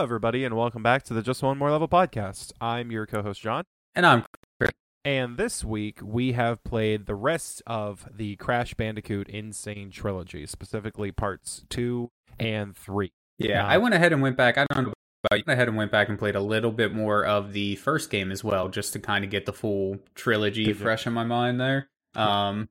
everybody, and welcome back to the Just One More Level podcast. I'm your co host, John. And I'm And this week, we have played the rest of the Crash Bandicoot N. Sane Trilogy, specifically parts two and three. yeah. Uh, I went ahead and went back. I don't know about you. I went ahead and went back and played a little bit more of the first game as well, just to kind of get the full trilogy fresh in my mind. There. Um.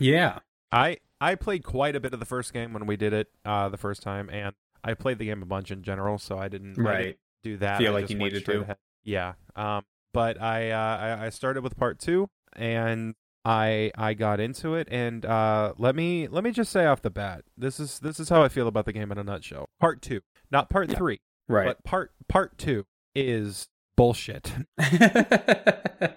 Yeah. I I played quite a bit of the first game when we did it uh, the first time, and I played the game a bunch in general, so I didn't, I didn't Right. do that. Feel I like you needed to. ahead. Yeah. Um. But I uh I, I started with part two, and I I got into it, and uh let me let me just say off the bat, this is this is how I feel about the game in a nutshell. Part two, not part Yeah. three, Right. but part part two is bullshit.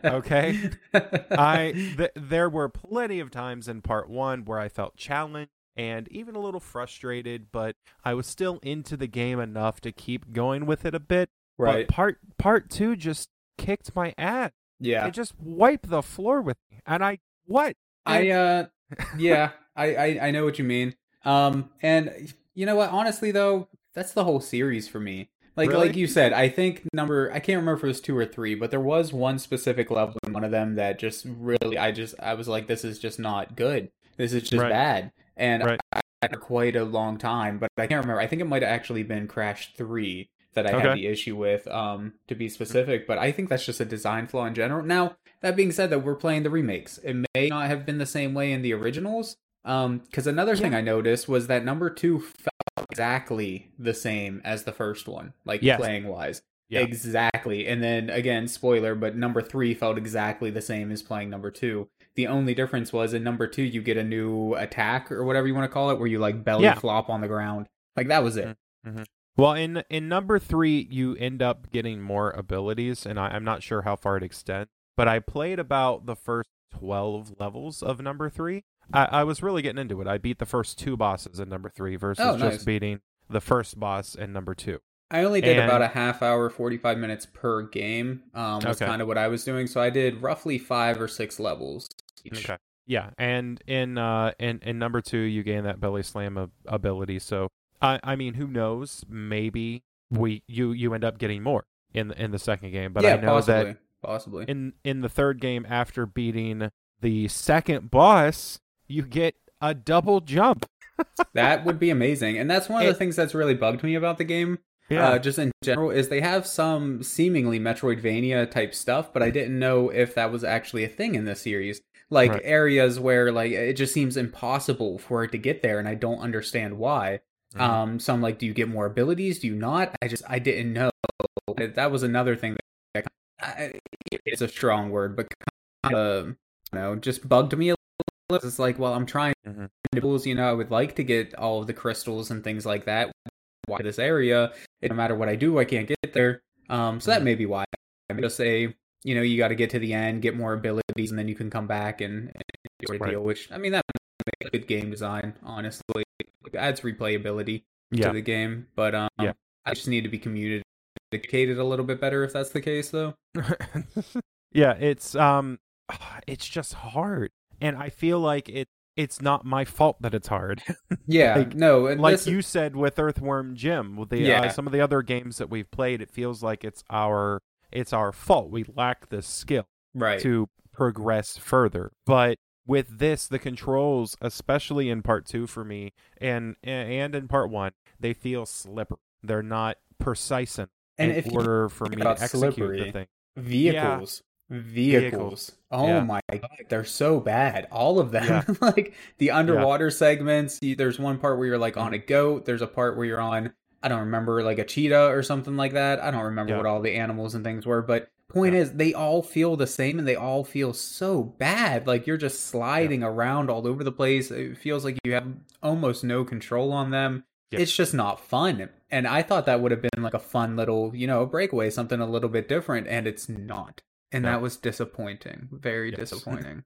Okay. I th- there were plenty of times in part one where I felt challenged and even a little frustrated, but I was still into the game enough to keep going with it a bit. right. But part part two just kicked my ass. Yeah. It just wiped the floor with me, and I what? I uh. Yeah. I, I I know what you mean. Um. And you know what? Honestly, though, that's the whole series for me. Like Really? like you said, I think number I can't remember if it was two or three, but there was one specific level in one of them that just really I just I was like, this is just not good. This is just Right. bad. And Right. I, I quite a long time, but I can't remember. I think it might have actually been Crash Three that I had the issue with, um, to be specific. But I think that's just a design flaw in general. Now that being said, that we're playing the remakes, it may not have been the same way in the originals. Um, because another thing I noticed was that number two felt exactly the same as the first one, like Yes. playing wise. Yeah. Exactly. And then again, spoiler, but number three felt exactly the same as playing number two. The only difference was in number two, you get a new attack or whatever you want to call it, where you like belly Yeah. flop on the ground. Like that was it. Well, in in number three, you end up getting more abilities, and I, I'm not sure how far it extends. But I played about the first twelve levels of number three. I, I was really getting into it. I beat the first two bosses in number three versus Oh, nice. just beating the first boss in number two. I only did And- about a half hour, 45 minutes per game, um, was Okay. kind of what I was doing. So I did roughly five or six levels each. Okay. Yeah, and in uh in in number two, you gain that belly slam ab- ability. So I I mean, who knows? Maybe we you you end up getting more in in the second game. But yeah, I know possibly. that Possibly. in in the third game after beating the second boss, you get a double jump. that would be amazing. And that's one of It- the things that's really bugged me about the game. Yeah. uh, just in general is they have some seemingly metroidvania type stuff but i didn't know if that was actually a thing in this series like Right. areas where like it just seems impossible for it to get there and i don't understand why Mhm. um so i'm like do you get more abilities do you not i just i didn't know that was another thing that I, it's a strong word but kind of you know just bugged me a little it's like well i'm trying Mhm. to you know i would like to get all of the crystals and things like that why this area no matter what I do, I can't get there. Um, so that Mhm. may be why. I'm just say, you know, you got to get to the end, get more abilities, and then you can come back and, and do a Right. deal. Which I mean, that makes good game design. Honestly, it adds replayability yeah. to the game. But um, Yeah. I just need to be communicated a little bit better if that's the case, though. yeah, it's um it's just hard. And I feel like it it's not my fault that it's hard. Yeah, Like- no, and like this- you said with Earthworm Jim, with the Yeah. uh, some of the other games that we've played, it feels like it's our it's our fault. We lack the skill right? to progress further. But with this, the controls, especially in part two for me, and and in part one, they feel slippery. They're not precise enough and in if you order for me to about execute the thing. vehicles vehicles, oh Yeah. my god they're so bad all of them like the underwater segments you, there's one part where you're like on a goat there's a part where you're on i don't remember like a cheetah or something like that. I don't remember Yeah. what all the animals and things were but point Yeah. is they all feel the same and they all feel so bad. Like you're just sliding around all over the place. It feels like you have almost no control on them. Yeah. it's just not fun. And i thought that would have been like a fun little you know breakaway something a little bit different and it's not. And that was disappointing very Yes. disappointing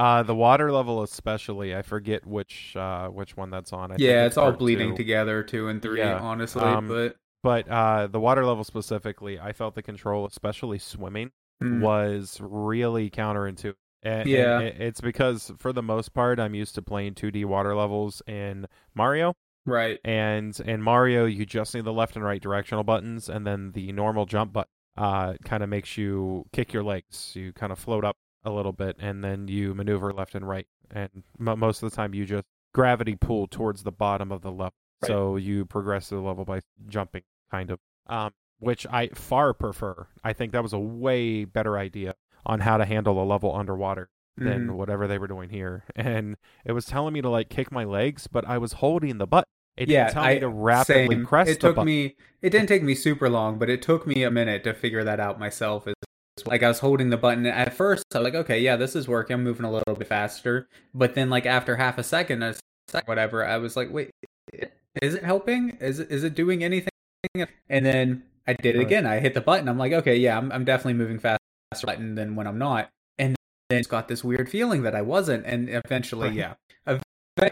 Uh, the water level especially, I forget which uh which one that's on. I think yeah it's all bleeding two. together two and three Yeah. honestly Um, but But uh, the water level specifically, I felt the control, especially swimming, mm, was really counterintuitive. And, and Yeah. it- it's because for the most part, I'm used to playing 2D water levels in Mario, Right. And in Mario, you just need the left and right directional buttons, and then the normal jump button uh, kind of makes you kick your legs. You kind of float up a little bit, and then you maneuver left and right. And m- most of the time, you just gravity pull towards the bottom of the level. Right. So you progress the level by jumping, kind of. Um, which I far prefer. I think that was a way better idea on how to handle a level underwater than Mhm. whatever they were doing here. And it was telling me to like kick my legs, but I was holding the button. It yeah, didn't tell I, me to rapidly same. press It the took button. me. It didn't take me super long, but it took me a minute to figure that out myself. Like I was holding the button at first, I was like, okay, yeah, this is working. I'm moving a little bit faster. But then, like after half a second, a sec, whatever, I was like, wait, is it helping? Is it is it doing anything? And then I did it again. I hit the button. I'm like, okay, yeah, I'm I'm definitely moving faster button than when I'm not. And then it's got this weird feeling that I wasn't. And eventually, yeah,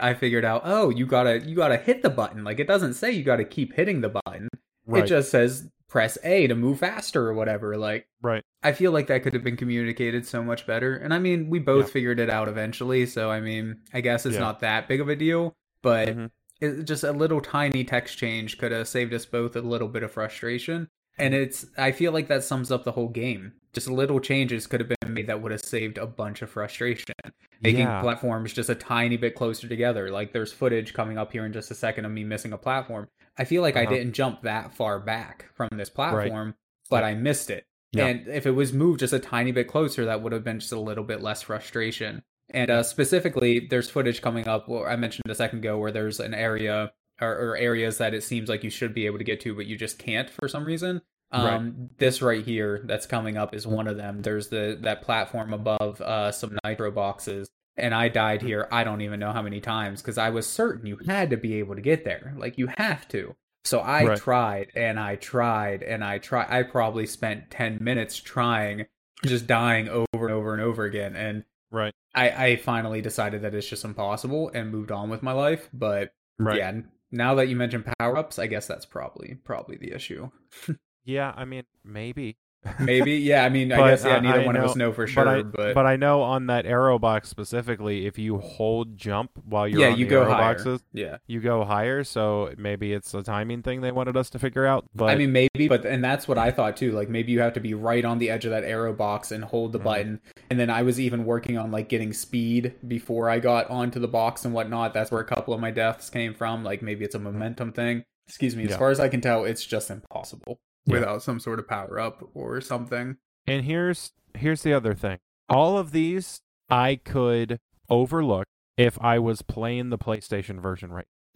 I figured out, oh, you gotta you gotta hit the button. Like it doesn't say you gotta keep hitting the button. right, It just says press A to move faster or whatever. Like right. I feel like that could have been communicated so much better. And I mean, we both Yeah. figured it out eventually, so I mean, I guess it's Yeah. not that big of a deal, but Mhm. it, just a little tiny text change could have saved us both a little bit of frustration. And it's I feel like that sums up the whole game. Just little changes could have been made that would have saved a bunch of frustration. Making yeah. platforms just a tiny bit closer together. Like there's footage coming up here in just a second of me missing a platform. I feel like I Uh-huh. didn't jump that far back from this platform, but Yeah. I missed it. Yeah. And if it was moved just a tiny bit closer, that would have been just a little bit less frustration. And uh, specifically, there's footage coming up. Well, I mentioned a second ago where there's an area or, or areas that it seems like you should be able to get to, but you just can't for some reason. Um, This right here that's coming up is one of them. There's the that platform above uh, some nitro boxes, and I died here. I don't even know how many times because I was certain you had to be able to get there. Like you have to. So I Right. tried and I tried and I tried. I probably spent ten minutes trying, just dying over and over and over again. And Right. I, I finally decided that it's just impossible and moved on with my life. But Right. yeah, now that you mentioned power ups, I guess that's probably probably the issue. Yeah, I mean, maybe. Maybe, yeah. I mean, I guess yeah. Neither I one of us know for sure, but I but, but I know on that arrow box specifically, if you hold jump while you're yeah, on you the go arrow higher. boxes, Yeah, you go higher. So maybe it's a timing thing they wanted us to figure out. But I mean, maybe, but and that's what I thought too. Like maybe you have to be right on the edge of that arrow box and hold the Mhm. button. And then I was even working on like getting speed before I got onto the box and whatnot. That's where a couple of my deaths came from. Like maybe it's a momentum thing. Excuse me. As Yeah. far as I can tell, it's just impossible Yeah. without some sort of power up or something. And here's here's the other thing. All of these I could overlook if I was playing the PlayStation version right.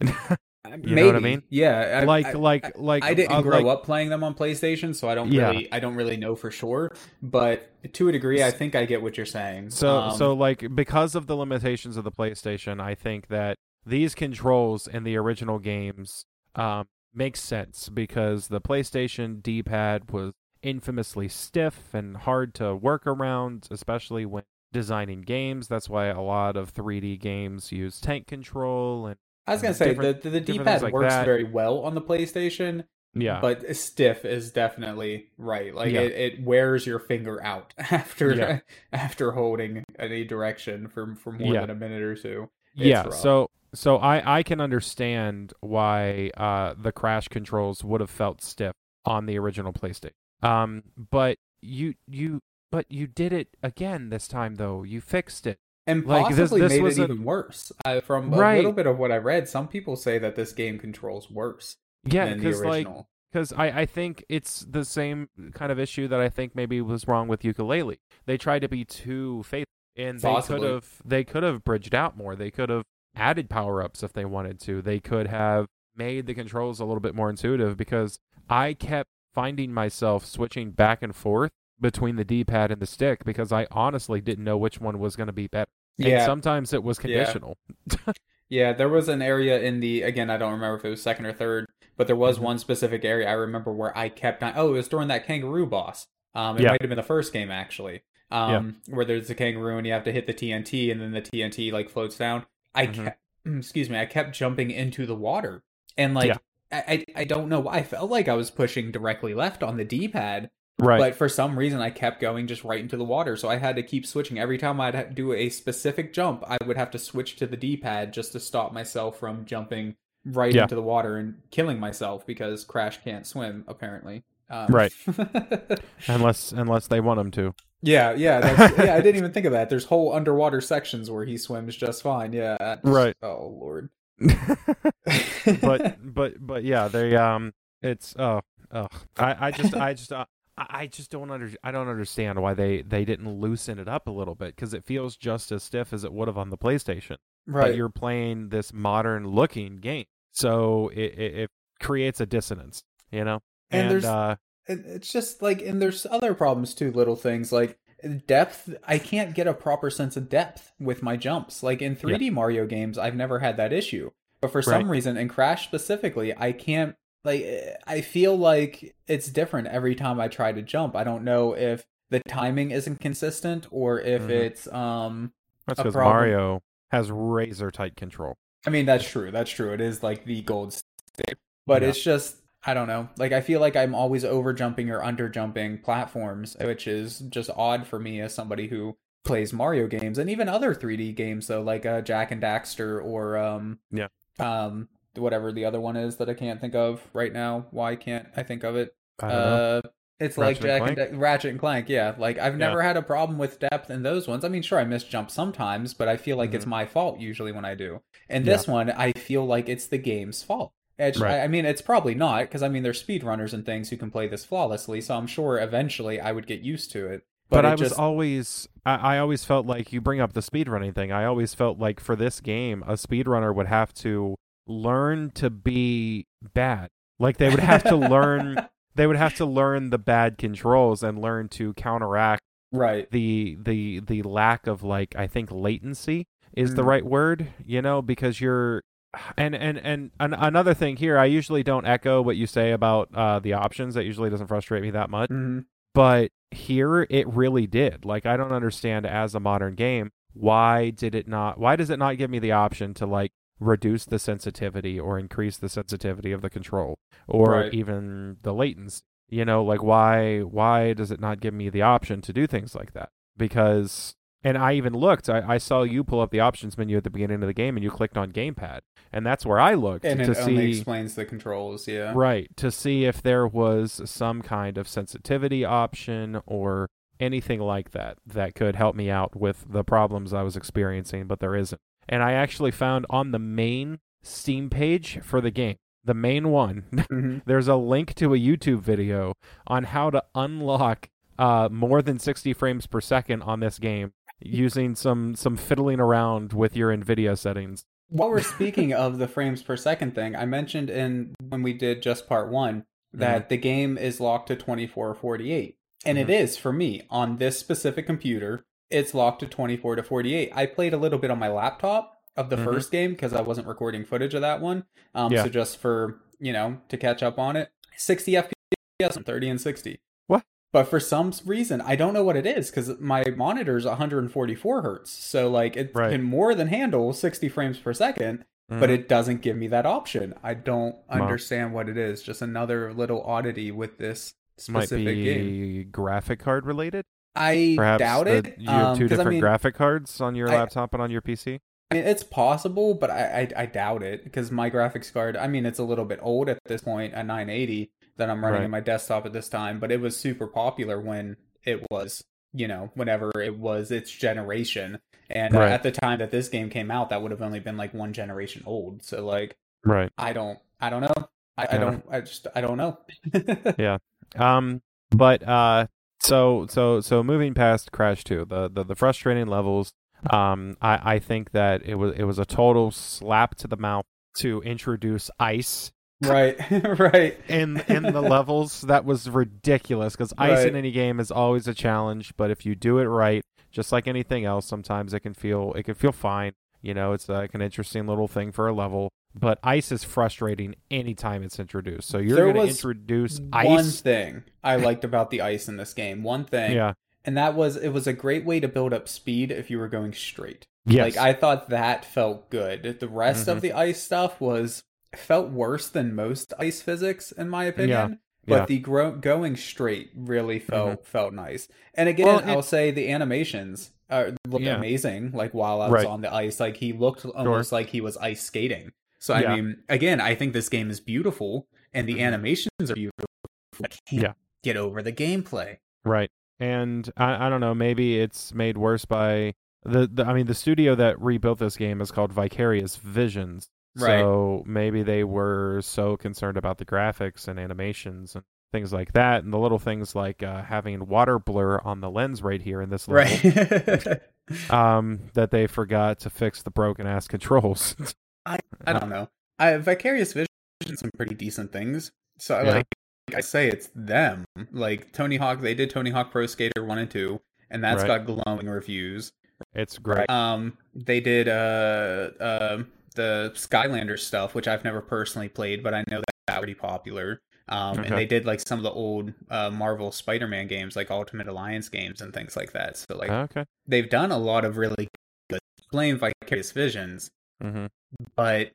maybe. know what I mean? Yeah. I- like I- like like I didn't uh, grow like- up playing them on PlayStation, so I don't Yeah. really I don't really know for sure. But to a degree, I think I get what you're saying. So Um, so like because of the limitations of the PlayStation, I think that these controls in the original games um makes sense because the PlayStation D-pad was infamously stiff and hard to work around, especially when designing games. That's why a lot of 3D games use tank control and I was gonna say the the, the D-pad like works that. very well on the PlayStation, yeah. but stiff is definitely right. Like Yeah. it, it wears your finger out after Yeah. after holding any direction for for more Yeah. than a minute or two. It's yeah rough. so so i i can understand why uh the crash controls would have felt stiff on the original playstation um but you you but you did it again this time though you fixed it and like, this- possibly this made was it a- even worse. I, from a Right. little bit of what I read, some people say that this game controls worse yeah than the because like original. because I, I think it's the same kind of issue that I think maybe was wrong with Yooka-Laylee. They tried to be too faithful, and they could have they could have bridged out more. They could have added power ups if they wanted to. They could have made the controls a little bit more intuitive because I kept finding myself switching back and forth between the D pad and the stick because I honestly didn't know which one was going to be better. And yeah, sometimes it was conditional. Yeah, there was an area in the again, I don't remember if it was second or third, but there was Mhm. one specific area I remember where I kept on oh, it was during that kangaroo boss. Um it Yeah. might have been the first game actually. Um where there's a kangaroo and you have to hit the TNT and then the TNT like floats down. I Mhm. kept excuse me, I kept jumping into the water. And like Yeah. I, I I don't know why I felt like I was pushing directly left on the D pad, right. but for some reason I kept going just right into the water. So I had to keep switching. Every time I'd do a specific jump, I would have to switch to the D pad just to stop myself from jumping right Yeah. into the water and killing myself because Crash can't swim apparently. Um, Right. unless unless they want him to. yeah, yeah, that's, yeah. I didn't even think of that. There's whole underwater sections where he swims just fine. Yeah. Right. Oh lord. but but but yeah, they um, it's oh oh, I I just I just uh, I just don't under I don't understand why they they didn't loosen it up a little bit because it feels just as stiff as it would have on the PlayStation. But right. you're playing this modern looking game, so it it, it creates a dissonance, you know. And And, there's- uh, it's just like and there's other problems too little things like depth i can't get a proper sense of depth with my jumps like in 3d mario games i've never had that issue but for some reason in crash specifically i can't like i feel like it's different every time i try to jump i don't know if the timing isn't consistent or if Mhm. it's um that's because. Mario has razor tight control. I mean, that's true. That's true. It is like the gold standard. But Yeah. it's just, I don't know. Like, I feel like I'm always over jumping or under jumping platforms, which is just odd for me as somebody who plays Mario games and even other 3D games, though, like uh, Jak and Daxter or, um, Yeah. um, whatever the other one is that I can't think of right now. Why can't I think of it? I don't know. Uh, it's Ratchet like Jak and? Da- Ratchet and Clank, yeah. Like I've Yeah. never had a problem with depth in those ones. I mean, sure, I miss jump sometimes, but I feel like it's Mhm. my fault usually when I do. And this one, I feel like it's the game's fault. It's, Right. I, I mean, it's probably not because I mean, there's speedrunners and things who can play this flawlessly. So I'm sure eventually I would get used to it. But, But, it I was just, always I, I always felt like you bring up the speedrunning thing. I always felt like for this game, a speedrunner would have to learn to be bad. Like they would have to learn they would have to learn the bad controls and learn to counteract right. the the the lack of like I think latency is the Mm. right word, you know, because you're and and and an, another thing here, I usually don't echo what you say about uh the options. That usually doesn't frustrate me that much. Hmm but here it really did. Like i don't understand as a modern game why did it not why does it not give me the option to like reduce the sensitivity or increase the sensitivity of the control or Right. even the latency you know like why why does it not give me the option to do things like that? Because and i even looked i, I saw you pull up the options menu at the beginning of the game and you clicked on gamepad and that's where i looked And to it only see explains the controls. Yeah. Right, to see if there was some kind of sensitivity option or anything like that that could help me out with the problems I was experiencing, but there isn't. And I actually found on the main Steam page for the game, the main one, hmm there's a link to a YouTube video on how to unlock uh, more than 60 frames per second on this game using some some fiddling around with your Nvidia settings. While we're speaking of the frames per second thing, I mentioned in when we did just part one that the game is locked to 24 or 48. And it is for me on this specific computer. It's locked to 24 to 48. I played a little bit on my laptop of the Mhm. first game because I wasn't recording footage of that one. Um, Yeah. So just for, you know, to catch up on it, 60 FPS, 30 and 60. But for some reason, I don't know what it is because my monitor's 144 hertz. So like it Right. can more than handle 60 frames per second but Mhm. it doesn't give me that option. I don't understand what it is. Just another little oddity with this specific might be game. graphic card related. I Perhaps doubt the- it. you have um, two different I mean, graphic cards on your I- laptop and on your PC. I mean, it's possible, but I, I I doubt it because my graphics card. I mean, it's a little bit old at this point, a 980 that I'm running Right. in my desktop at this time. But it was super popular when it was, you know, whenever it was its generation. And uh, Right. at the time that this game came out, that would have only been like one generation old. So like, Right. I don't, I don't know. I, I don't, I just, I don't know. Yeah. Um. But uh. So so so moving past Crash Two, the the, the frustrating levels. Um. I I think that it was it was a total slap to the mouth to introduce ice right, right. in in the levels. That was ridiculous because ice in any game is always a challenge. But if you do it right, just like anything else, sometimes it can feel it can feel fine. You know, it's like an interesting little thing for a level. But ice is frustrating anytime it's introduced. So you're going to introduce One ice. thing I liked about the ice in this game, one thing, Yeah. and that was it was a great way to build up speed if you were going straight. Yes. Like I thought that felt good. The rest Mhm. of the ice stuff was felt worse than most ice physics in my opinion. But yeah. Mm-hmm. the gro- going straight really felt felt nice. And again, Well, it- I'll say the animations uh, looked Yeah. amazing. Like while I was Right. on the ice, like he looked almost like he was ice skating. So I Yeah. mean, again, I think this game is beautiful and the Mhm. animations are beautiful. I can't Yeah. get over the gameplay. Right. And I, I don't know, maybe it's made worse by the, the I mean the studio that rebuilt this game is called Vicarious Visions. Right. So maybe they were so concerned about the graphics and animations and things like that and the little things like uh, having water blur on the lens right here in this level Right. um that they forgot to fix the broken ass controls. I don't know. I Vicarious Vision some pretty decent things. So Yeah. like I say it's them. Like Tony Hawk, they did Tony Hawk Pro Skater 1 and 2 and that's Right. got glowing reviews. it's great. Um they did uh uh the Skylander stuff, which I've never personally played, but I know that that's pretty popular. Um Okay. and they did like some of the old uh Marvel Spider-Man games like Ultimate Alliance games and things like that. So like okay. they've done a lot of really good blame Vicarious Visions Mhm. but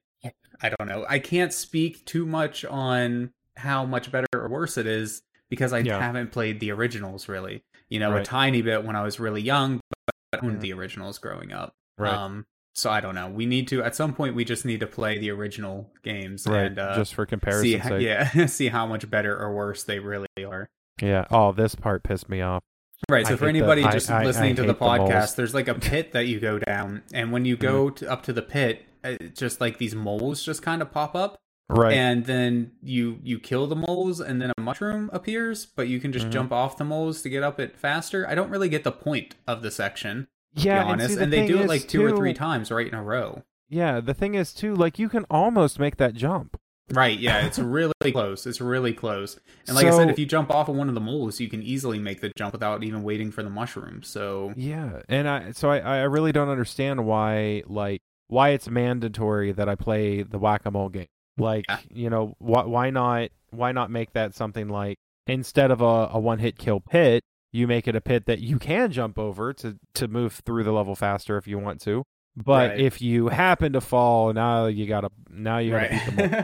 I don't know. I can't speak too much on how much better or worse it is because I Yeah. haven't played the originals really. You know, a tiny bit when I was really young, but I owned Mhm. the originals growing up. Right. Um, so I don't know. We need to at some point. We just need to play the original games right. and uh, Just for comparison how, sake. yeah, see how much better or worse they really are. Yeah. Oh, this part pissed me off. Right. I So for hate the- anybody I- just I- I listening to the hate the podcast, there's like a pit that you go down, and when you Mm-hmm. go to, up to the pit, uh, just like these moles just kind of pop up, Right. and then you you kill the moles, and then a mushroom appears, but you can just Mhm. jump off the moles to get up it faster. I don't really get the point of the section, yeah, be honest, and, see, the and, they do it like two or three times right in a row. Yeah, the thing is too, like you can almost make that jump. Right, yeah, it's really close. It's really close. And like I said, if you jump off of one of the moles, you can easily make the jump without even waiting for the mushroom. So Yeah, and I so I I really don't understand why like why it's mandatory that I play the whack a mole game. Like Yeah. you know why why not why not make that something like instead of a, a one hit kill pit, you make it a pit that you can jump over to to move through the level faster if you want to. But Right. if you happen to fall, now you gotta now you gotta beat them all.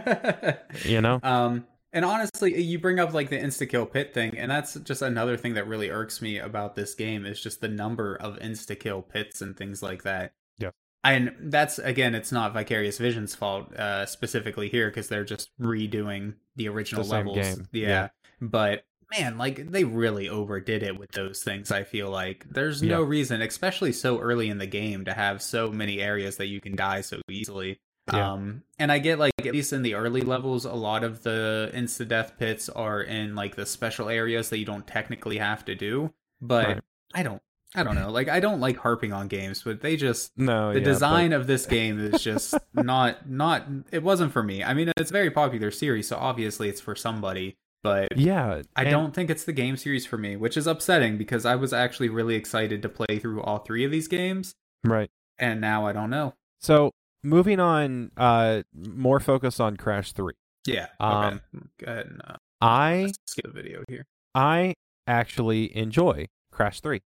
right. You know? Um, and honestly, you bring up like the insta kill pit thing, and that's just another thing that really irks me about this game is just the number of insta kill pits and things like that. Yeah. And that's again, it's not Vicarious Vision's fault uh, specifically here because they're just redoing the original The levels. game. Yeah. Yeah. But man, like they really overdid it with those things. I feel like there's no reason, especially so early in the game, to have so many areas that you can die so easily. Yeah. Um, and I get like at least in the early levels, a lot of the insta death pits are in like the special areas that you don't technically have to do. But Right. I don't, I don't know. Like I don't like harping on games, but they just No, the yeah, design of this game is just not not. It wasn't for me. I mean, it's a very popular series, so obviously it's for somebody. But yeah, I and- don't think it's the game series for me, which is upsetting because I was actually really excited to play through all three of these games, right. and now I don't know. So moving on, uh, more focus on Crash Three. Yeah. Um, okay. Go ahead and uh, I skip the video here. I actually enjoy Crash 3.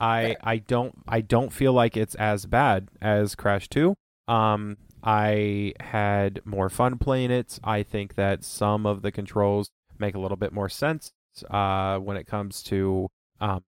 I Okay. I don't I don't feel like it's as bad as Crash 2. Um I had more fun playing it. I think that some of the controls make a little bit more sense uh when it comes to um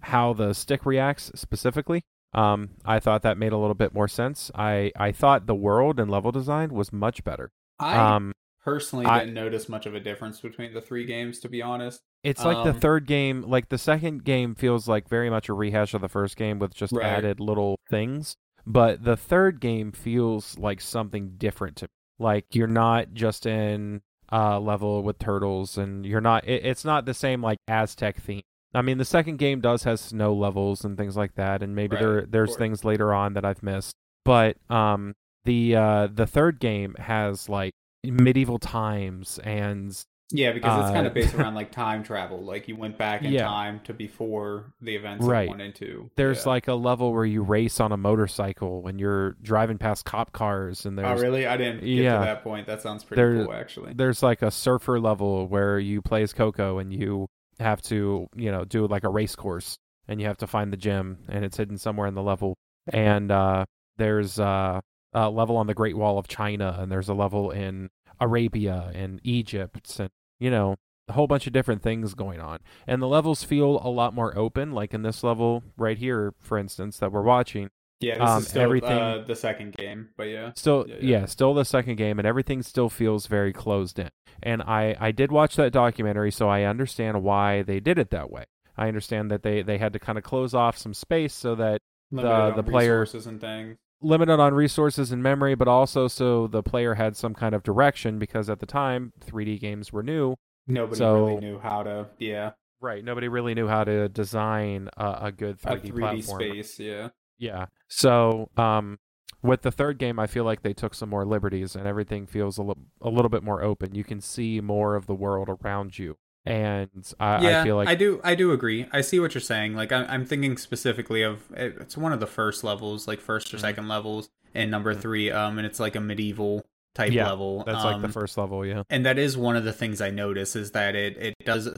how the stick reacts specifically. Um I thought that made a little bit more sense. I I thought the world and level design was much better. I Um personally I- didn't notice much of a difference between the three games, to be honest. It's like the Um, third game, like the second game feels like very much a rehash of the first game with just Right. added little things. But the third game feels like something different to me. Like you're not just in a level with turtles and you're not it, it's not the same like Aztec theme. I mean the second game does has snow levels and things like that and maybe Right, there there's things later on that I've missed. But um the uh the third game has like medieval times and Yeah, because it's kind Uh, of based around like time travel. Like you went back in Yeah. time to before the events Right. of one and two. There's Yeah. like a level where you race on a motorcycle when you're driving past cop cars, and Oh there's really? I didn't get Yeah. to that point. That sounds pretty There- cool, actually. there's like a surfer level where you play as Coco and you have to you know do like a race course, and you have to find the gym, and it's hidden somewhere in the level. And uh, there's uh, a level on the Great Wall of China, and there's a level in Arabia and Egypt, and you know a whole bunch of different things going on. And the levels feel a lot more open, like in this level right here, for instance, that we're watching. Yeah, this Um, is still everything- uh, the second game, but yeah. Still, Yeah, yeah, yeah. still the second game, and everything still feels very closed in. And I, I did watch that documentary, so I understand why they did it that way. I understand that they, they had to kind of close off some space so that Limited on the player- resources and things. Limited on resources and memory, but also so the player had some kind of direction because at the time 3D games were new. Nobody So- really knew how to, yeah, Right. Nobody really knew how to design a, a good 3D, a 3D platform. space, yeah. Yeah. So, um, with the third game, I feel like they took some more liberties and everything feels a, li- a little bit more open. You can see more of the world around you. And I, yeah, I feel like I do. I do agree. I see what you're saying. Like, I'm, I'm thinking specifically of it's one of the first levels, like 1st or Mhm. second levels, in number Mhm. three. Um, and it's like a medieval type Yeah, level. that's like um, the first level. Yeah. and that is one of the things I notice is that it it does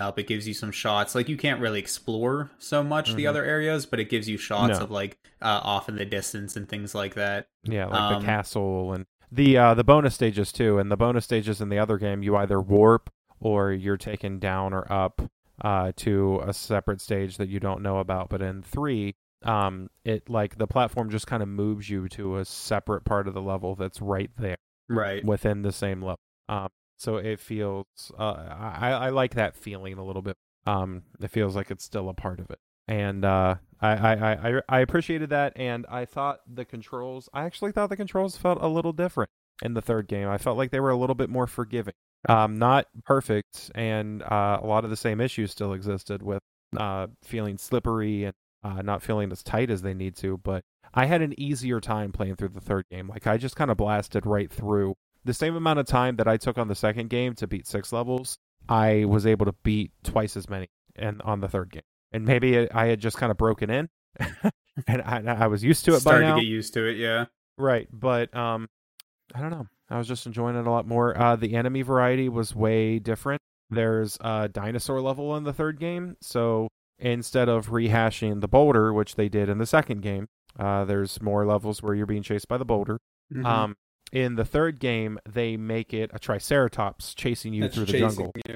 up. It gives you some shots. Like you can't really explore so much the Mhm. other areas, but it gives you shots No. of like uh, off in the distance and things like that. Yeah, like Um, the castle and the uh, the bonus stages too. And the bonus stages in the other game, you either warp or you're taken down or up uh, to a separate stage that you don't know about. But in three, um, it like the platform just kind of moves you to a separate part of the level that's right there Right. within the same level. Um, so it feels uh, I I like that feeling a little bit. Um, it feels like it's still a part of it, and uh, I, I I I appreciated that, and I thought the controls. I actually thought the controls felt a little different in the third game. I felt like they were a little bit more forgiving. Um, not perfect, and uh, a lot of the same issues still existed with uh feeling slippery and uh, not feeling as tight as they need to, but I had an easier time playing through the third game. Like I just kind of blasted right through the same amount of time that I took on the second game to beat six levels. I was able to beat twice as many and on the third game. And maybe it, I had just kind of broken in, and I, I was used to it by Starting now. to get used to it. Yeah. Right, but um, I don't know. I was just enjoying it a lot more. Uh, the enemy variety was way different. There's a dinosaur level in the third game, so instead of rehashing the boulder, which they did in the second game, uh, there's more levels where you're being chased by the boulder. Mhm. Um, in the third game, they make it a triceratops chasing you That's through the chasing jungle. you.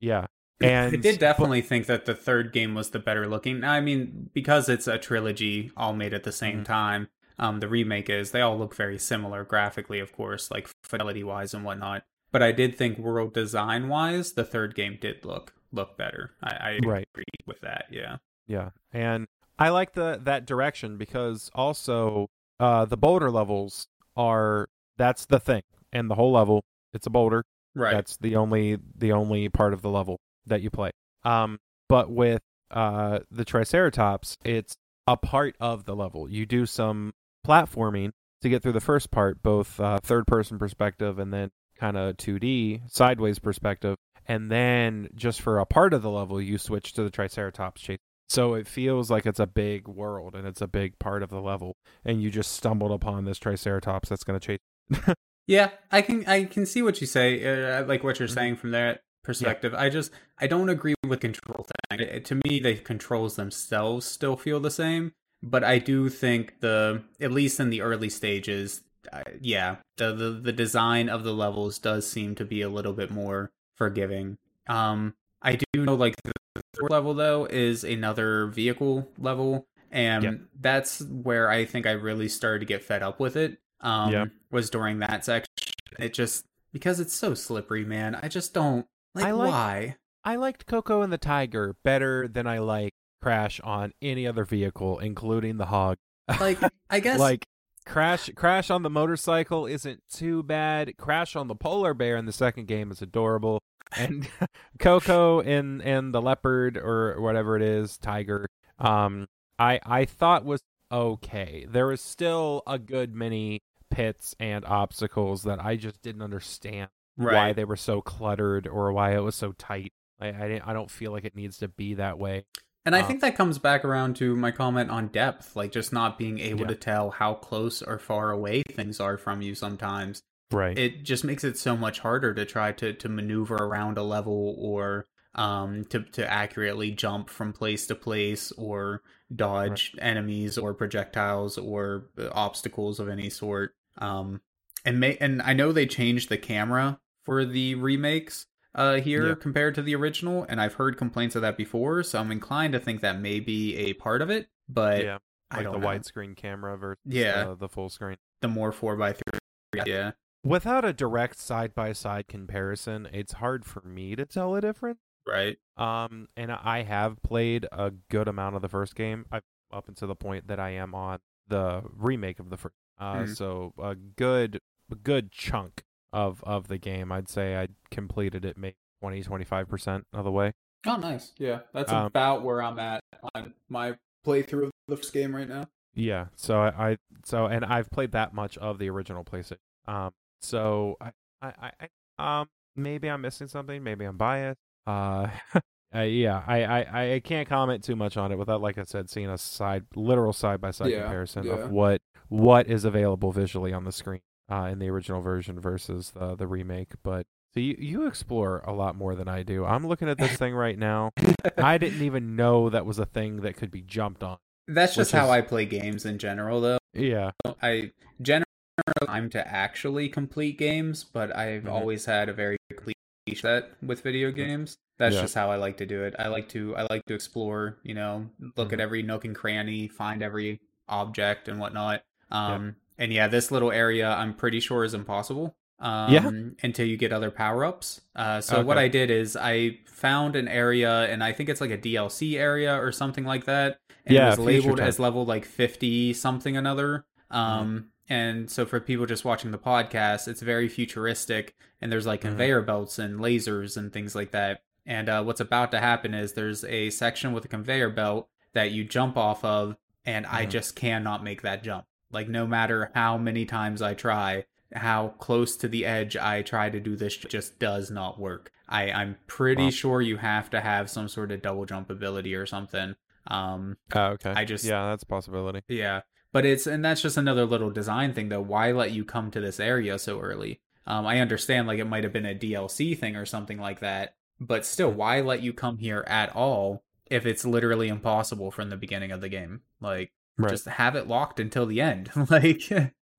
Yeah, and I did definitely think that the third game was the better looking. I mean, because it's a trilogy all made at the same Mhm. time. Um, the remake is they all look very similar graphically, of course, like fidelity wise and whatnot. But I did think world design wise, the third game did look look better. I, I Right. agree with that. Yeah. Yeah, and I like the that direction because also uh, the boulder levels are that's the thing, and the whole level it's a boulder. Right. That's the only the only part of the level that you play. Um, but with uh the Triceratops, it's a part of the level. You do some platforming to get through the first part, both uh, third person perspective and then kind of 2D sideways perspective, and then just for a part of the level, you switch to the Triceratops chase. So it feels like it's a big world and it's a big part of the level, and you just stumbled upon this Triceratops that's going to chase. Yeah, I can I can see what you say. Uh, like what you're Mhm. saying from that perspective. I just I don't agree with control thing. Uh, To me, the controls themselves still feel the same, but I do think the at least in the early stages, uh, yeah, the, the the design of the levels does seem to be a little bit more forgiving. Um, I do know like the fourth level though is another vehicle level, and that's where I think I really started to get fed up with it. Um, was during that section. It just because it's so slippery, man. I just don't like, I like- why. I liked Coco and the Tiger better than I like Crash on any other vehicle, including the Hog. Like I guess like Crash Crash on the motorcycle isn't too bad. Crash on the polar bear in the second game is adorable. And Coco and and the leopard or whatever it is, tiger, um I I thought was okay. There was still a good many pits and obstacles that I just didn't understand right. why they were so cluttered or why it was so tight. I I, didn't, I don't feel like it needs to be that way. And I think that comes back around to my comment on depth, like just not being able Yeah. to tell how close or far away things are from you sometimes. Right. It just makes it so much harder to try to, to maneuver around a level or um to, to accurately jump from place to place or dodge enemies or projectiles or uh, obstacles of any sort. Um and may and I know they changed the camera for the remakes uh here Yeah. compared to the original and I've heard complaints of that before so I'm inclined to think that may be a part of it but yeah. I like the widescreen camera versus Yeah. uh, the full screen. the more four by three. Yeah. Without a direct side by side comparison, it's hard for me to tell a difference. Right. Um, and I have played a good amount of the first game, I, up until the point that I am on the remake of the first. Uh, Mhm. so a good, a good chunk of of the game. I'd say I completed it maybe 20, 25 percent of the way. Oh, nice. Yeah, that's Um, about where I'm at on my playthrough of the first game right now. Yeah. So I, I so and I've played that much of the original PlayStation. Um. So I, I, I, I um maybe I'm missing something. Maybe I'm biased. Uh. uh yeah. I, I, I can't comment too much on it without, like I said, seeing a side, literal side by side comparison yeah. of what what is available visually on the screen uh, in the original version versus the the remake. But so you you explore a lot more than I do. I'm looking at this thing right now. I didn't even know that was a thing that could be jumped on. That's just how is- I play games in general, though. Yeah. I generally I'm to actually complete games, but I've Mhm. always had a very complete set with video games. That's Yeah. just how I like to do it. I like to I like to explore, you know, look Mhm. at every nook and cranny, find every object and whatnot. Um and yeah, this little area I'm pretty sure is impossible. Um Yeah. until you get other power-ups. Uh so what I did is I found an area and I think it's like a DLC area or something like that. And Yeah, it was labeled as level like 50 something another. Um, and so for people just watching the podcast, it's very futuristic and there's like Mhm. conveyor belts and lasers and things like that. And uh, what's about to happen is there's a section with a conveyor belt that you jump off of, and I Mhm. just cannot make that jump. Like, no matter how many times I try, how close to the edge I try to do this just does not work. I, I'm pretty Wow. sure you have to have some sort of double jump ability or something. Um, Oh, okay. I just- yeah, that's a possibility. yeah, but it's and that's just another little design thing though. Why let you come to this area so early? Um, I understand like it might have been a DLC thing or something like that, but still, why let you come here at all if it's literally impossible from the beginning of the game? Like, Right. just have it locked until the end. like,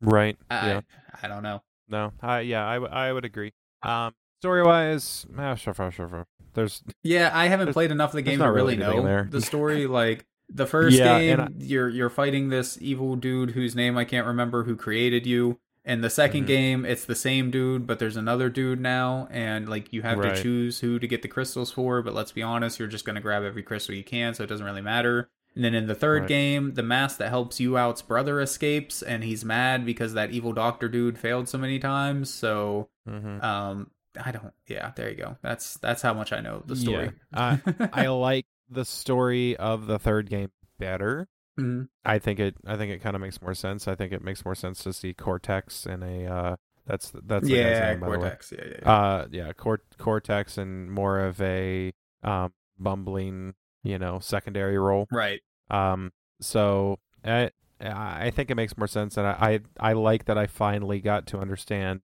Right. I, yeah. I don't know. No. I yeah. I, I would agree. Um, story wise, ah, sure, sure, sure. There's Yeah, I haven't played enough of the game to really really know the story. Like the first Yeah, game, and you're you're fighting this evil dude whose name I can't remember who created you. And the 2nd Mhm. game, it's the same dude, but there's another dude now, and like you have Right. to choose who to get the crystals for. But let's be honest, you're just gonna grab every crystal you can, so it doesn't really matter. And then in the third Right. game, the mask that helps you out's brother escapes, and he's mad because that evil doctor dude failed so many times. So mhm. um, I don't. Yeah, there you go. That's that's how much I know of the story. Yeah. I like the story of the third game better. Mhm. I think it. I think it kind of makes more sense. I think it makes more sense to see Cortex in a. Uh, that's that's the yeah, name. Cortex. Yeah, yeah, yeah. Uh, yeah, Cort- Cortex and more of a um bumbling, you know, secondary role. right. Um, so I I think it makes more sense, and I I, I like that I finally got to understand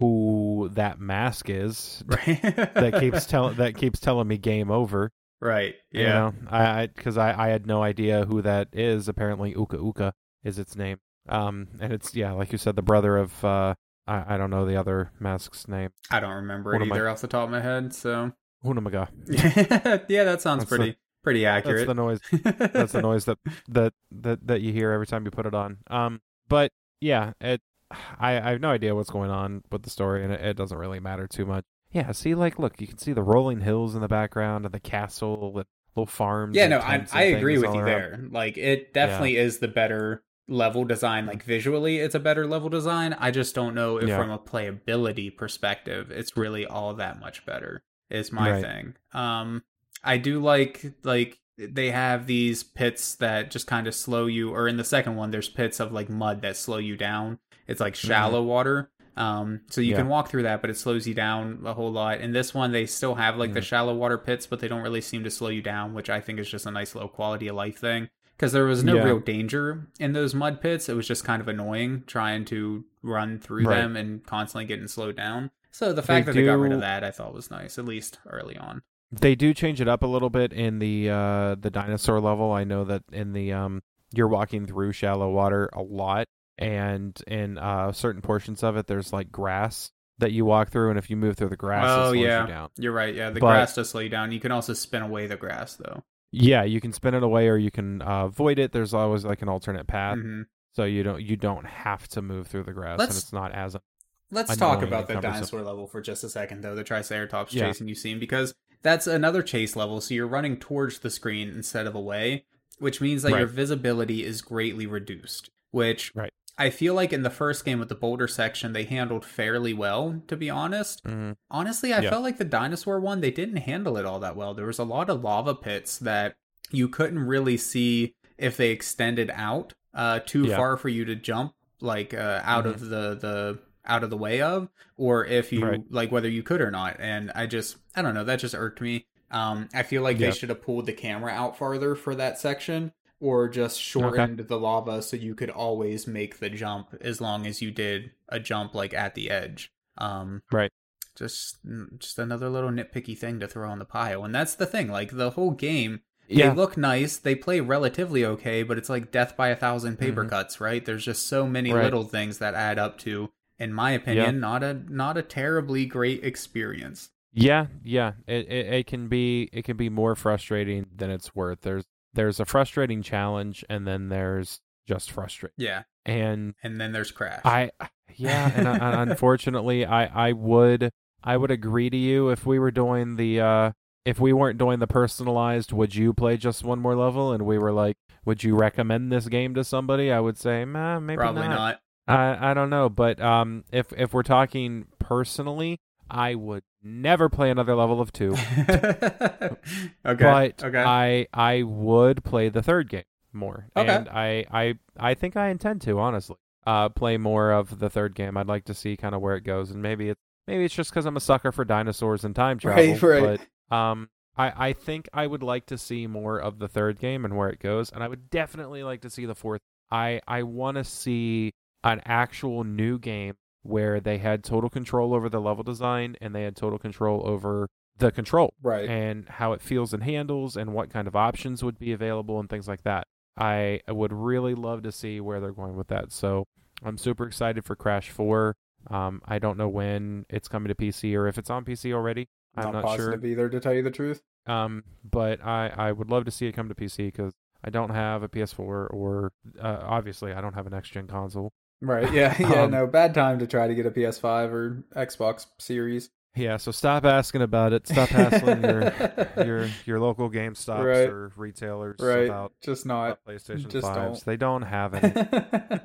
who that mask is Right. that keeps telling that keeps telling me game over. Right. You Yeah. know, I because I, I had no idea who that is. Apparently, Uka Uka is its name. Um, and it's yeah, like you said, the brother of uh, I, I don't know the other mask's name. I don't remember it either off the top of my head. So Hunamaga. yeah, that sounds That's the- pretty pretty That's accurate. the noise. That's the noise that that that that you hear every time you put it on. Um, but yeah, it. I I have no idea what's going on with the story, and it, it doesn't really matter too much. Yeah, see, like, look, you can see the rolling hills in the background, and the castle, and little farms. yeah, no, I I agree with you around. there. Like it definitely is the better level design. Like visually, it's a better level design. I just don't know if Yeah. from a playability perspective, it's really all that much better. Is my Right. thing. Um, I do like like they have these pits that just kind of slow you. Or in the second one, there's pits of like mud that slow you down. It's like shallow water. Um, so you Mm-hmm. Yeah. can walk through that, but it slows you down a whole lot. In this one, they still have like the Mhm. shallow water pits, but they don't really seem to slow you down, which I think is just a nice low quality of life thing. Because there was no Yeah. real danger in those mud pits. It was just kind of annoying trying to run through Right. them and constantly getting slowed down. So the fact They that they got rid of that, I thought was nice, at least early on. They do change it up a little bit in the uh the dinosaur level. I know that in the um you're walking through shallow water a lot and in uh certain portions of it there's like grass that you walk through and if you move through the grass Oh, it slows yeah. you down. You're right. Yeah, the But- grass does slow you down. You can also spin away the grass though. Yeah, you can spin it away or you can uh, avoid it. There's always like an alternate path, Mhm. so you don't you don't have to move through the grass, Let's- and it's not as Let's talk about the dinosaur level for just a second, though. The Triceratops Yeah. chasing you scene, because that's another chase level. So you're running towards the screen instead of away, which means that your visibility is greatly reduced. Which Right. I feel like in the first game with the boulder section, they handled fairly well, to be honest. Mhm. Honestly, I Yeah. felt like the dinosaur one, they didn't handle it all that well. There was a lot of lava pits that you couldn't really see if they extended out uh, too Yeah. far for you to jump, like uh, out of the, the out of the way of, or if you Right. like whether you could or not. And I just I don't know, that just irked me. Um, I feel like Yeah. they should have pulled the camera out farther for that section, or just shortened the lava so you could always make the jump as long as you did a jump like at the edge. Um, Right. Just just another little nitpicky thing to throw on the pile, and that's the thing. Like the whole game, yeah, they look nice, they play relatively okay, but it's like death by a thousand paper Mhm. cuts, right? There's just so many Right. little things that add up to, in my opinion, not a not a terribly great experience. yeah, yeah. It, it it can be it can be more frustrating than it's worth. There's there's a frustrating challenge, and then there's just frustrating. Yeah, And and then there's Crash. I, yeah, and, unfortunately, I I would I would agree to you if we were doing the uh if we weren't doing the personalized. Would you play just one more level? And we were like, would you recommend this game to somebody? I would say, nah, maybe Probably not. I I don't know, but um, if if we're talking personally, I would never play another level of two. okay. But okay. I I would play the third game more, Okay. and I I I think I intend to honestly uh play more of the third game. I'd like to see kind of where it goes, and maybe it's maybe it's just because I'm a sucker for dinosaurs and time travel. Right, right. But um, I I think I would like to see more of the third game and where it goes, and I would definitely like to see the fourth. I I want to see an actual new game where they had total control over the level design and they had total control over the control right. and how it feels and handles and what kind of options would be available and things like that. I would really love to see where they're going with that. So I'm super excited for Crash 4. Um, I don't know when it's coming to PC or if it's on PC already. I'm not, sure. either, to be there to tell you the truth. Um, but I, I would love to see it come to PC because I don't have a PS4 or uh, obviously I don't have a next gen console. Right. Yeah. Yeah. Um, no, bad time to try to get a PS5 or Xbox Series. Yeah, so stop asking about it. Stop hassling your your your local GameStops Right. or retailers Right. about Just not. about PlayStation just 5s. don't. They don't have any.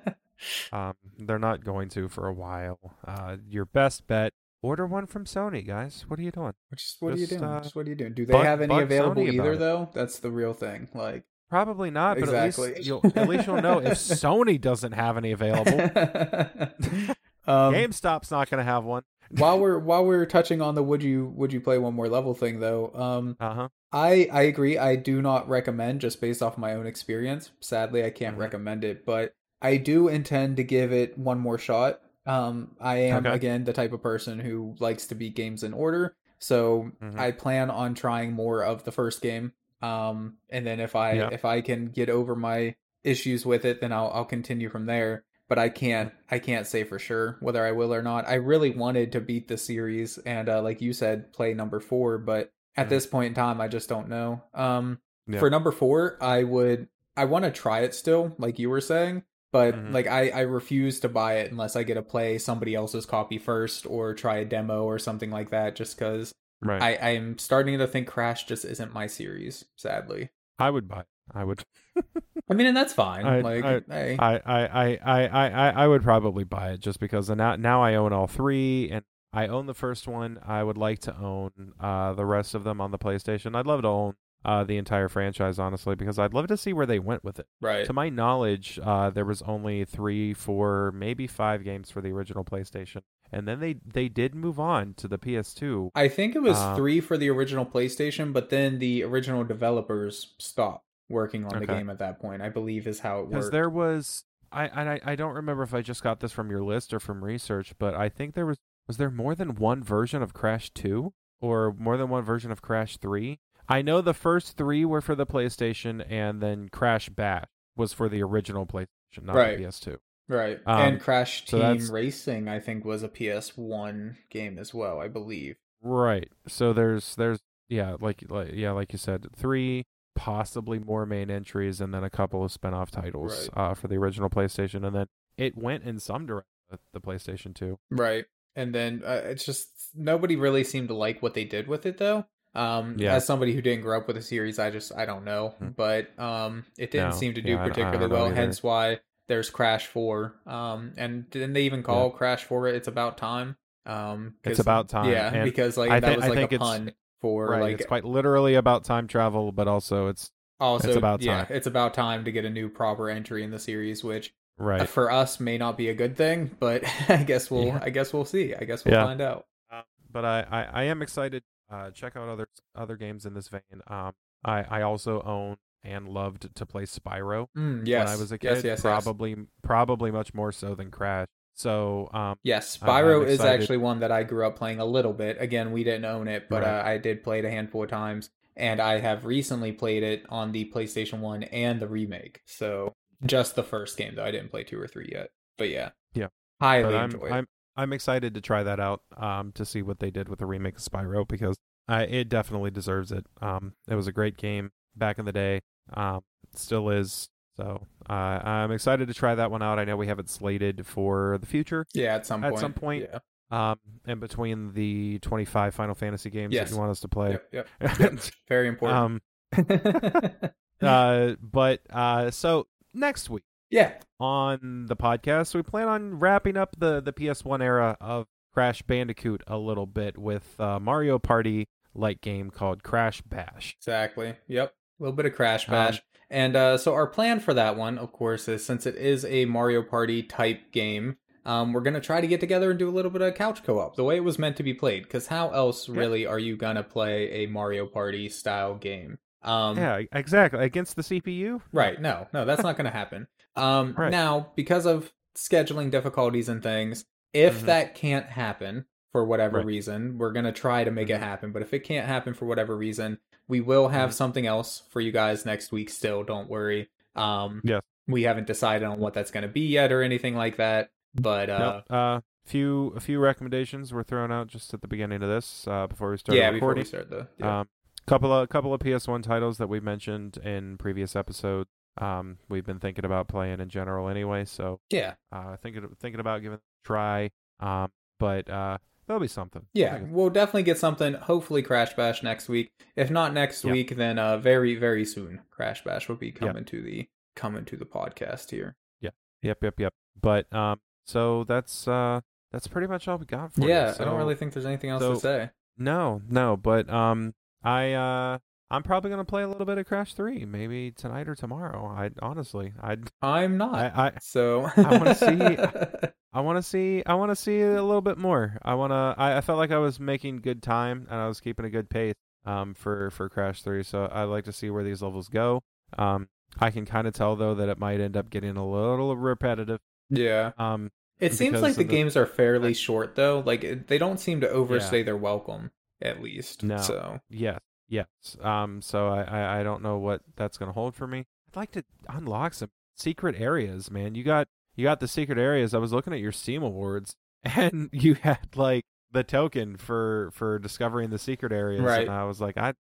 um, they're not going to for a while. Uh, your best bet: order one from Sony, guys. What are you doing? Just what are you doing? uh, Just what are you doing? Do they bug- have any available Sony either it. though? That's the real thing. Like Probably not, but Exactly. at least you'll at least you'll know if Sony doesn't have any available. um, GameStop's not going to have one. while we're while we're touching on the would you would you play one more level thing though, um, Uh huh. I I agree. I do not recommend just based off my own experience. Sadly, I can't Mhm. recommend it, but I do intend to give it one more shot. Um, I am Okay. again the type of person who likes to beat games in order, so Mhm. I plan on trying more of the first game. Um, and then if I Yeah. if I can get over my issues with it, then I'll I'll continue from there. But I can't I can't say for sure whether I will or not. I really wanted to beat the series and uh, like you said, play number four, but at Mhm. this point in time, I just don't know. Um, Yeah. for number four, I would I want to try it still, like you were saying, but Mhm. like I I refuse to buy it unless I get to play somebody else's copy first or try a demo or something like that. Just because Right. I I'm starting to think Crash just isn't my series, sadly. I would buy. It. I would. I mean, and that's fine. I- like, I, I, I, I, I, I would probably buy it just because now now I own all three and I own the first one. I would like to own uh, the rest of them on the PlayStation. I'd love to own uh, the entire franchise, honestly, because I'd love to see where they went with it. right. To my knowledge, uh, there was only three, four, maybe five games for the original PlayStation, and then they they did move on to the PS2. I think it was Uh, three for the original PlayStation, but then the original developers stopped working on the game at that point. I believe is how it Because there was, I, and I I don't remember if I just got this from your list or from research, but I think there was was there more than one version of Crash Two or more than one version of Crash Three. I know the first three were for the PlayStation, and then Crash Bash was for the original PlayStation, not Right. the PS2. Right. Um, and Crash so Team Racing, I think, was a PS1 game as well, I believe. Right. So there's there's yeah, like like yeah, like you said, three possibly more main entries, and then a couple of spin-off titles Right. uh, for the original PlayStation, and then it went in some direction with the PlayStation 2. Right. And then uh, it's just nobody really seemed to like what they did with it though. Um Yeah. as somebody who didn't grow up with the series, I just I don't know, Mhm. but um it didn't No. seem to do Yeah, I don't- I particularly well, either. hence why there's Crash 4. Um and didn't they even call Crash 4 it's about time? Um It's about time, Yeah, and because like I that was like a pun for right, like it's quite literally about time travel, but also it's also it's about yeah, time. it's about time to get a new proper entry in the series which right. for us may not be a good thing, but I guess we'll Yeah. I guess we'll see. I guess we'll Yeah. find out. but I, I, I am excited. Uh, check out other other games in this vein. Um, I, I also own and loved to play Spyro Mm, yes. when I was a kid. Yes, yes, yes. probably probably much more so than Crash. So um, Yes, Spyro is actually one that I grew up playing a little bit. Again, we didn't own it, but Right. uh, I did play it a handful of times, and I have recently played it on the PlayStation One and the remake. So just the first game, though I didn't play two or three yet. But yeah, Yeah. highly I'm enjoy. I'm I'm excited to try that out. Um, to see what they did with the remake of Spyro because it definitely deserves it. Um, it was a great game back in the day. Um, still is. So uh, I'm excited to try that one out. I know we have it slated for the future. yeah, at some at point. some point, yeah. Um, in between the 25 Final Fantasy games Yes. that you want us to play. Yep, yep, yep. Very important. um, uh, but uh, so next week yeah, on the podcast, we plan on wrapping up the the PS1 era of Crash Bandicoot a little bit with uh, Mario Party like game called Crash Bash. exactly. Yep, a little bit of Crash Um, Bash. And uh, so our plan for that one, of course, is since it is a Mario Party type game, um, we're gonna try to get together and do a little bit of couch co-op, the way it was meant to be played. Because how else Yeah. really are you gonna play a Mario Party style game? Um, yeah, exactly. Against the CPU. Right. No, no, that's not going to happen. Um, Right. Now, because of scheduling difficulties and things, if Mhm. that can't happen for whatever Right. reason, we're going to try to make it Mhm. happen. But if it can't happen for whatever reason, we will have Mhm. something else for you guys next week still. Don't worry. Um, Yes. We haven't decided on what that's going to be yet or anything like that. But uh, Nope. Uh, few a few recommendations were thrown out just at the beginning of this uh, before we started yeah, before we start the. Yeah. Um, couple of couple of PS1 titles that we mentioned in previous episodes. Um, we've been thinking about playing in general anyway, so yeah. uh, thinking thinking about giving it a try. Um, but uh, there'll be something. Yeah, we'll definitely get something. Hopefully, Crash Bash next week. If not next Yeah. week, then uh, very very soon, Crash Bash will be coming to the coming to the podcast here. Yeah. Yep, yep, yep. But um, so that's uh, that's pretty much all we got for you. yeah, I don't really think there's anything else so- to say. No, no, but um, I uh, I'm probably gonna play a little bit of Crash Three, maybe tonight or tomorrow. I honestly, I I'm not. I I, so I wanna see- I want to see I want to see a little bit more. I want to I, I felt like I was making good time and I was keeping a good pace um for for Crash 3. So I'd like to see where these levels go. Um I can kind of tell though that it might end up getting a little repetitive. yeah, Um it seems like the the- games are fairly short though. Like they don't seem to overstay their welcome, at least. No. So yes, yes. Um so I I, I don't know what that's going to hold for me. I'd like to unlock some secret areas, man. You got you got the secret areas. I was looking at your Steam awards and you had like the token for for discovering the secret areas Right. and I was like I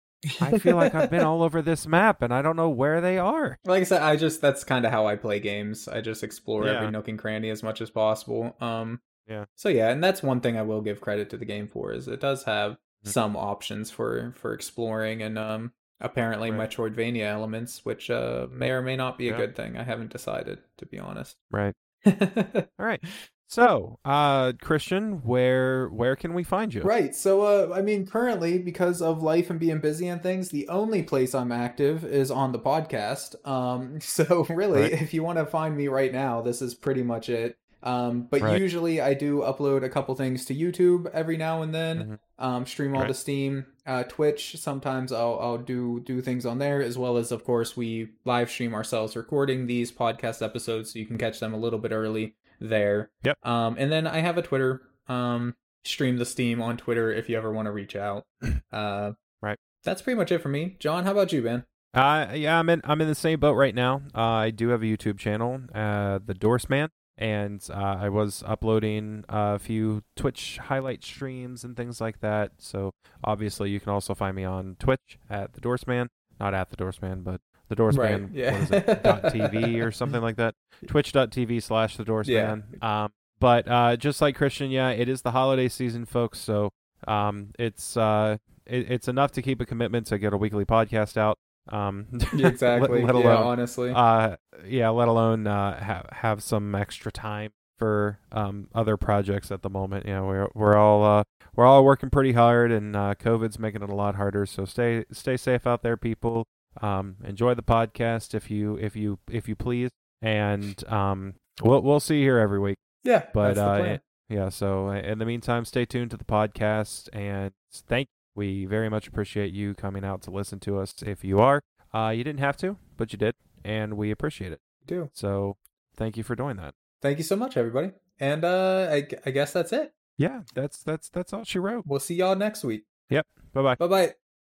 I feel like I've been all over this map and I don't know where they are. like I said, I just that's kind of how I play games. I just explore Yeah. every nook and cranny as much as possible. Um, Yeah. So yeah, and that's one thing I will give credit to the game for is it does have. Some options for for exploring and um apparently Right. Metroidvania elements, which uh may or may not be a Yeah. good thing. I haven't decided to be honest. Right. All right. So, uh Christian, where where can we find you? Right. So, uh, I mean, currently, because of life and being busy and things, the only place I'm active is on the podcast. Um, so really, Right. if you want to find me right now, this is pretty much it. Um, but Right. usually I do upload a couple things to YouTube every now and then. Mhm. Um, stream all Right. to Steam, uh, Twitch. Sometimes I'll I'll do do things on there as well as, of course, we live stream ourselves recording these podcast episodes, so you can catch them a little bit early there. Yep. Um, and then I have a Twitter. Um, stream the Steam on Twitter if you ever want to reach out. Uh, Right. That's pretty much it for me. John, how about you, man? Uh yeah, I'm in I'm in the same boat right now. Uh, I do have a YouTube channel, uh The Dorseman, and uh, I was uploading a few Twitch highlight streams and things like that. So obviously you can also find me on Twitch at The Dorseman. not at the Dorseman, but the Dorseman. Right, yeah. What is it? dot TV or something like that. Twitch.tv slash the Dorseman. Um, but uh, just like Christian, yeah, it is the holiday season, folks. So um, it's uh, it, it's enough to keep a commitment to get a weekly podcast out. Um, exactly. let, let yeah, alone honestly. uh, yeah, let alone uh, have have some extra time for um, other projects at the moment. You know, we're we're all uh, we're all working pretty hard, and uh, COVID's making it a lot harder. So stay stay safe out there, people. Um, enjoy the podcast if you if you if you please, and um, we'll we'll see you here every week. yeah, But uh, yeah, so uh, in the meantime, stay tuned to the podcast, and thank. We very much appreciate you coming out to listen to us. If you are, uh, you didn't have to, but you did, and we appreciate it. do. So thank you for doing that. Thank you so much, everybody. And uh, I, I guess that's it. Yeah, that's that's that's all she wrote. We'll see y'all next week. Yep. Bye bye. Bye bye.